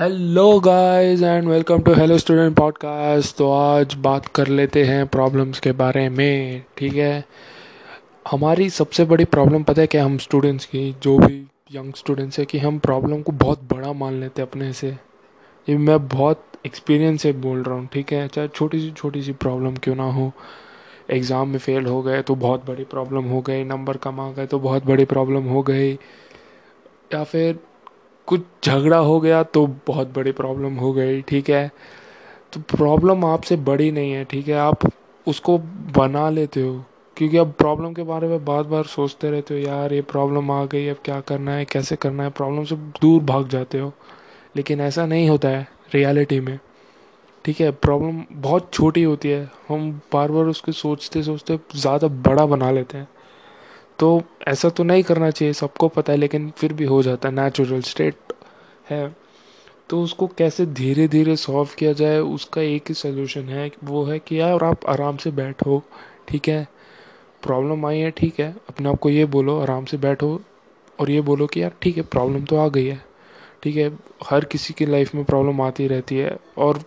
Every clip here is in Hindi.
Hello guys and welcome to hello student podcast तो आज बात कर लेते हैं प्रॉब्लम्स के बारे में, ठीक है? हमारी सबसे बड़ी प्रॉब्लम पता है क्या हम स्टूडेंट्स की, जो भी यंग स्टूडेंट्स है, कि हम प्रॉब्लम को बहुत बड़ा मान लेते हैं अपने से। ये मैं बहुत एक्सपीरियंस से बोल रहा हूँ, ठीक है? चाहे छोटी सी छोटी सी प्रॉब्लम क्यों ना हो। एग्ज़ाम में फेल हो गए तो बहुत बड़ी प्रॉब्लम हो गई नंबर कम आ गए तो बहुत बड़ी प्रॉब्लम हो गई। या फिर कुछ झगड़ा हो गया तो बहुत बड़ी प्रॉब्लम हो गई, ठीक है? तो प्रॉब्लम आपसे बड़ी नहीं है, ठीक है? आप उसको बना लेते हो, क्योंकि अब प्रॉब्लम के बारे में बार बार सोचते रहते हो, यार, ये प्रॉब्लम आ गई, अब क्या करना है, कैसे करना है? प्रॉब्लम से दूर भाग जाते हो, लेकिन ऐसा नहीं होता है रियलिटी में, ठीक है? प्रॉब्लम बहुत छोटी होती है, हम बार बार उसको सोचते सोचते ज़्यादा बड़ा बना लेते हैं। तो ऐसा तो नहीं करना चाहिए, सबको पता है, लेकिन फिर भी हो जाता है नेचुरल स्टेट है। तो उसको कैसे धीरे धीरे सॉल्व किया जाए, उसका एक ही सोल्यूशन है, वो है कि यार आप आराम से बैठो, ठीक है? प्रॉब्लम आई है, ठीक है। अपने आप को ये बोलो, आराम से बैठो और ये बोलो कि यार, ठीक है प्रॉब्लम तो आ गई है, ठीक है। हर किसी की लाइफ में प्रॉब्लम आती रहती है और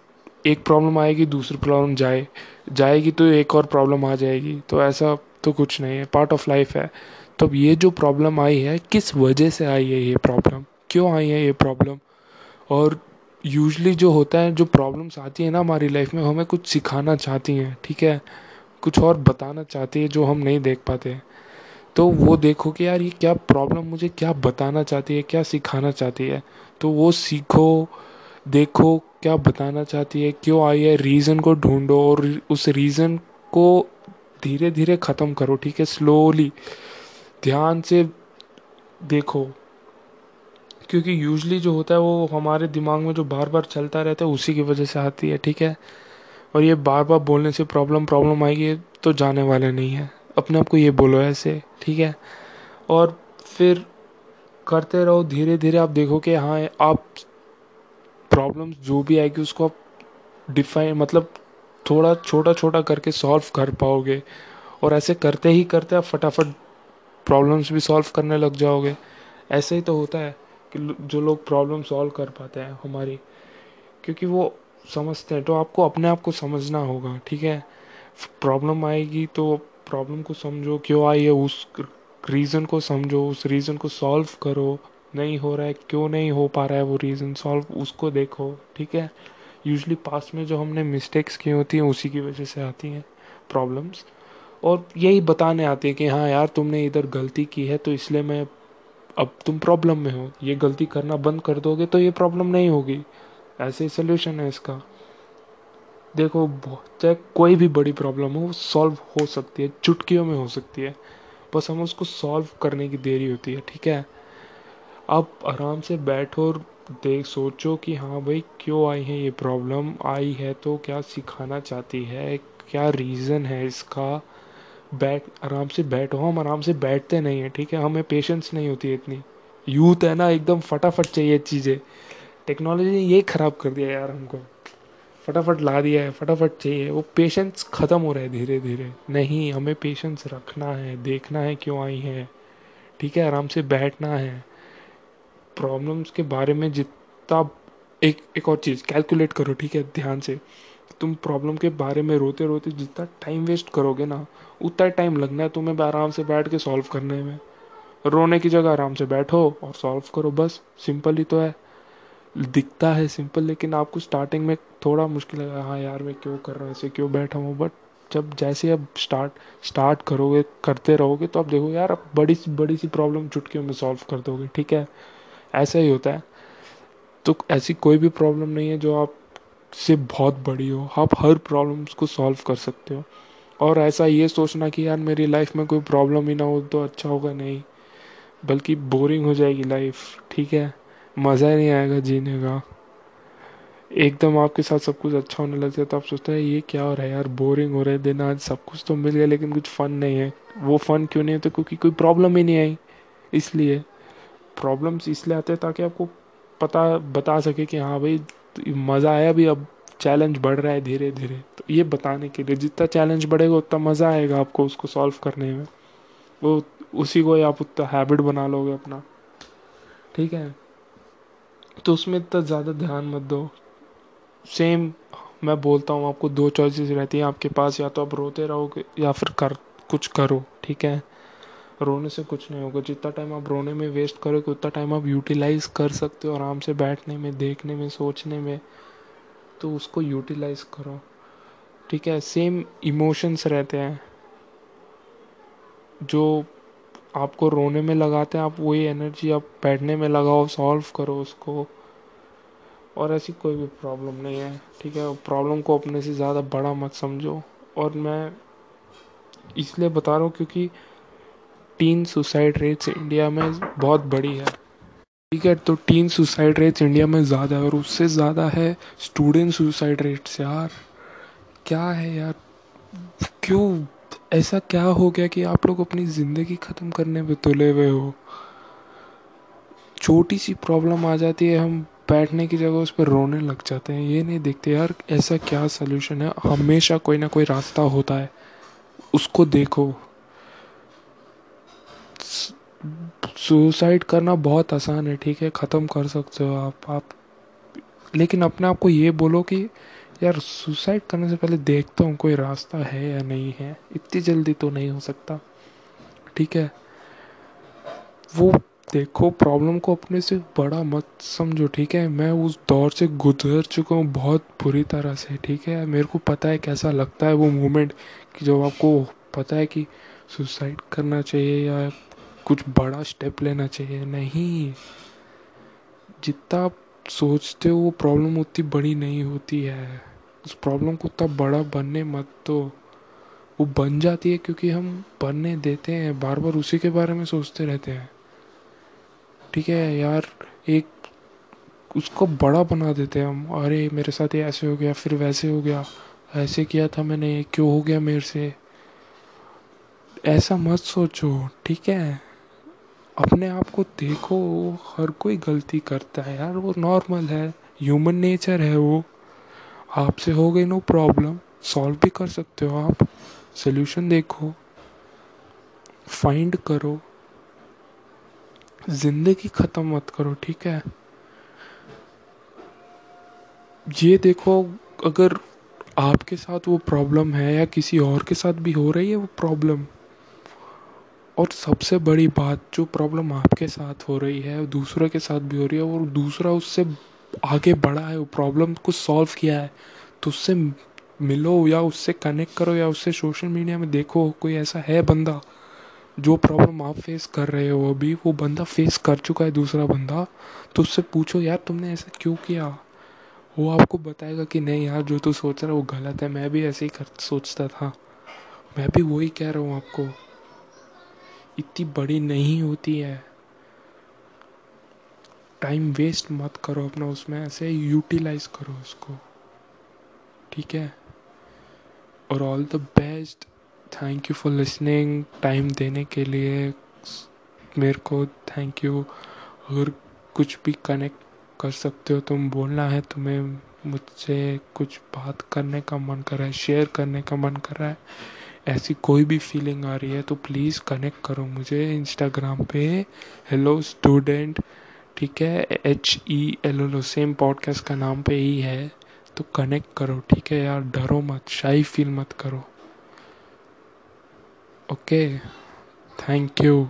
एक प्रॉब्लम आएगी, दूसरी प्रॉब्लम जाए, जाएगी तो एक और प्रॉब्लम आ जाएगी। तो ऐसा तो कुछ नहीं है पार्ट ऑफ़ लाइफ है। तो ये जो प्रॉब्लम आई है, किस वजह से आई है ये प्रॉब्लम क्यों आई है ये प्रॉब्लम और यूजली जो होता है, जो प्रॉब्लम्स आती है ना हमारी लाइफ में, हमें कुछ सिखाना चाहती हैं, ठीक है? कुछ और बताना चाहती है जो हम नहीं देख पाते तो वो देखो कि यार ये क्या प्रॉब्लम मुझे क्या बताना चाहती है, क्या सिखाना चाहती है? तो वो सीखो देखो, क्या बताना चाहती है? क्यों आई है? रीज़न को ढूंढो और उस रीज़न को धीरे धीरे ख़त्म करो, ठीक है? स्लोली ध्यान से देखो। क्योंकि यूजली जो होता है, वो हमारे दिमाग में जो बार बार चलता रहता है, उसी की वजह से आती है, ठीक है? और ये बार बार बोलने से प्रॉब्लम प्रॉब्लम आएगी तो जाने वाले नहीं है। अपने आप को ये बोलो ऐसे, ठीक है? और फिर करते रहो धीरे धीरे आप देखो कि हाँ आप प्रॉब्लम जो भी आएगी, उसको आप डिफाइन मतलब थोड़ा छोटा छोटा करके सॉल्व कर पाओगे। और ऐसे करते ही करते आप फटाफट प्रॉब्लम्स भी सॉल्व करने लग जाओगे। ऐसे ही तो होता है कि जो लोग प्रॉब्लम सॉल्व कर पाते हैं हमारी, क्योंकि वो समझते हैं। तो आपको अपने आप को समझना होगा, ठीक है? प्रॉब्लम आएगी तो प्रॉब्लम को समझो, क्यों आई है, उस रीज़न को समझो, उस रीज़न को सॉल्व करो। नहीं हो रहा है, क्यों नहीं हो पा रहा है वो रीज़न सॉल्व उसको देखो, ठीक है? यूजली पास में जो हमने मिस्टेक्स की होती हैं, उसी की वजह से आती हैं प्रॉब्लम्स और यही बताने आती है कि हाँ यार, तुमने इधर गलती की है तो इसलिए मैं अब तुम प्रॉब्लम में हो। ये गलती करना बंद कर दोगे तो ये प्रॉब्लम नहीं होगी। ऐसे ही सोल्यूशन है इसका। देखो चाहे कोई भी बड़ी प्रॉब्लम हो सॉल्व हो सकती है, चुटकियों में हो सकती है। बस हम उसको सॉल्व करने की देरी होती है, ठीक है? आप आराम से बैठो और देख, सोचो कि हाँ भाई, क्यों आई है ये प्रॉब्लम आई है तो क्या सिखाना चाहती है? क्या रीज़न है इसका? बैठ, आराम से बैठो। हम आराम से बैठते नहीं हैं, ठीक है? हमें पेशेंस नहीं होती इतनी। यूथ है ना, एकदम फटाफट चाहिए चीज़ें। टेक्नोलॉजी ने ये ख़राब कर दिया यार हमको। फटाफट ला दिया है, फटाफट चाहिए वो पेशेंस ख़त्म हो रहा है धीरे धीरे नहीं, हमें पेशेंस रखना है, देखना है क्यों आई है। ठीक है, आराम से बैठना है। प्रॉब्लम्स के बारे में जितना एक एक और चीज़ कैलकुलेट करो, ठीक है, ध्यान से। तुम प्रॉब्लम के बारे में रोते रोते जितना टाइम वेस्ट करोगे ना, उतना टाइम लगना है तुम्हें आराम से बैठ के सॉल्व करने में। रोने की जगह आराम से बैठो और सॉल्व करो, बस सिंपल ही तो है। दिखता है सिंपल लेकिन आपको स्टार्टिंग में थोड़ा मुश्किल लगा हाँ यार, मैं क्यों कर रहा हूँ, ऐसे क्यों बैठा हूँ? बट जब जैसे अब स्टार्ट स्टार्ट करोगे, करते रहोगे तो आप देखो, यार, अब बड़ी सी बड़ी सी प्रॉब्लम चुटकियों में सॉल्व कर दोगे, ठीक है? ऐसा ही होता है। तो ऐसी कोई भी प्रॉब्लम नहीं है जो आप से बहुत बड़ी हो। आप हर प्रॉब्लम्स को सॉल्व कर सकते हो। और ऐसा ये सोचना कि यार मेरी लाइफ में कोई प्रॉब्लम ही ना हो तो अच्छा होगा नहीं। बल्कि बोरिंग हो जाएगी लाइफ ठीक है? मज़ा नहीं आएगा जीने का। एकदम आपके साथ सब कुछ अच्छा होने लगता है तो आप सोचते हैं, ये क्या हो रहा है यार बोरिंग हो रहा है दिन आज, सब कुछ तो मिल गया लेकिन कुछ फ़न नहीं है। वो फ़न क्यों नहीं है तो क्योंकि कोई प्रॉब्लम ही नहीं आई। इसलिए प्रॉब्लम्स इसलिए आते हैं ताकि आपको पता, बता सके कि हाँ भाई तो मज़ा आया भी अब चैलेंज बढ़ रहा है धीरे धीरे। तो ये बताने के लिए, जितना चैलेंज बढ़ेगा, उतना मज़ा आएगा आपको उसको सॉल्व करने में। वो उसी को आप उतना हैबिट बना लोगे अपना। ठीक है? तो उसमें इतना ज़्यादा ध्यान मत दो। सेम मैं बोलता हूँ, आपको दो चॉइसेस रहती हैं, आपके पास या तो आप रोते रहोगे या फिर कर, कुछ करो। ठीक है? रोने से कुछ नहीं होगा। जितना टाइम आप रोने में वेस्ट करोगे, उतना टाइम आप यूटिलाइज कर सकते हो आराम से बैठने में, देखने में, सोचने में। तो उसको यूटिलाइज करो। ठीक है? सेम इमोशंस रहते हैं। जो आपको रोने में लगाते हैं, आप वही एनर्जी आप बैठने में लगाओ सॉल्व करो उसको। और ऐसी कोई भी प्रॉब्लम नहीं है। ठीक है? प्रॉब्लम को अपने से ज़्यादा बड़ा मत समझो। और मैं इसलिए बता रहा हूँ क्योंकि टीन सुसाइड रेट्स इंडिया में बहुत बड़ी है। ठीक है तो टीन सुसाइड रेट्स इंडिया में ज़्यादा है और उससे ज़्यादा है स्टूडेंट सुसाइड रेट्स यार। क्या है यार? क्यों? ऐसा क्या हो गया कि आप लोग अपनी ज़िंदगी ख़त्म करने पे तुले हुए हो? छोटी सी प्रॉब्लम आ जाती है, हम बैठने की जगह उस पर रोने लग जाते हैं। ये नहीं देखते यार, ऐसा क्या सोल्यूशन है? हमेशा कोई ना कोई रास्ता होता है। उसको देखो। सुसाइड करना बहुत आसान है, ठीक है? ख़त्म कर सकते हो आप आप लेकिन अपने आप को ये बोलो कि यार, सुसाइड करने से पहले देखता हूँ कोई रास्ता है या नहीं है। इतनी जल्दी तो नहीं हो सकता, ठीक है? वो देखो, प्रॉब्लम को अपने से बड़ा मत समझो, ठीक है? मैं उस दौर से गुजर चुका हूँ बहुत बुरी तरह से, ठीक है? मेरे को पता है कैसा लगता है वो मोमेंट कि जब आपको पता है कि सुसाइड करना चाहिए या कुछ बड़ा स्टेप लेना चाहिए। नहीं। जितना सोचते हो, वो प्रॉब्लम उतनी बड़ी नहीं होती है। उस प्रॉब्लम को उतना बड़ा बनने मत तो वो बन जाती है क्योंकि हम बनने देते हैं। बार बार उसी के बारे में सोचते रहते हैं। ठीक है यार, एक उसको बड़ा बना देते हैं हम। अरे, मेरे साथ ये ऐसे हो गया, फिर वैसे हो गया। ऐसे किया था मैंने क्यों हो गया मेरे से? ऐसा मत सोचो, ठीक है? अपने आप को देखो, हर कोई गलती करता है यार, वो नॉर्मल है ह्यूमन नेचर है वो। आपसे हो गई नो प्रॉब्लम सॉल्व भी कर सकते हो आप। सोल्यूशन देखो फाइंड करो। ज़िंदगी ख़त्म मत करो, ठीक है? ये देखो, अगर आपके साथ वो प्रॉब्लम है या किसी और के साथ भी हो रही है वो प्रॉब्लम और सबसे बड़ी बात जो प्रॉब्लम आपके साथ हो रही है दूसरे के साथ भी हो रही है और दूसरा उससे आगे बढ़ा है, वो प्रॉब्लम को सॉल्व किया है तो उससे मिलो या उससे कनेक्ट करो या उससे सोशल मीडिया में देखो, कोई ऐसा है बंदा जो प्रॉब्लम आप फेस कर रहे हो अभी, वो बंदा फेस कर चुका है दूसरा बंदा तो उससे पूछो, यार, तुमने ऐसा क्यों किया? वो आपको बताएगा कि, नहीं यार, जो तू सोच रहा है वो गलत है, मैं भी ऐसे ही कर, सोचता था, मैं भी वही कह रहा हूँ आपको। इतनी बड़ी नहीं होती है। टाइम वेस्ट मत करो अपना उसमें, ऐसे यूटिलाइज करो उसको। ठीक है? और all the best thank you for listening time देने के लिए मेरे को थैंक यू अगर कुछ भी कनेक्ट कर सकते हो, तुम बोलना है तुम्हें, मुझसे कुछ बात करने का मन कर रहा है शेयर करने का मन कर रहा है। ऐसी कोई भी फीलिंग आ रही है तो प्लीज़ कनेक्ट करो मुझे इंस्टाग्राम पे। हेलो स्टूडेंट ठीक है? H E L L O same podcast का नाम पे ही है। तो कनेक्ट करो, ठीक है यार? डरो मत शाही फील मत करो। Okay thank you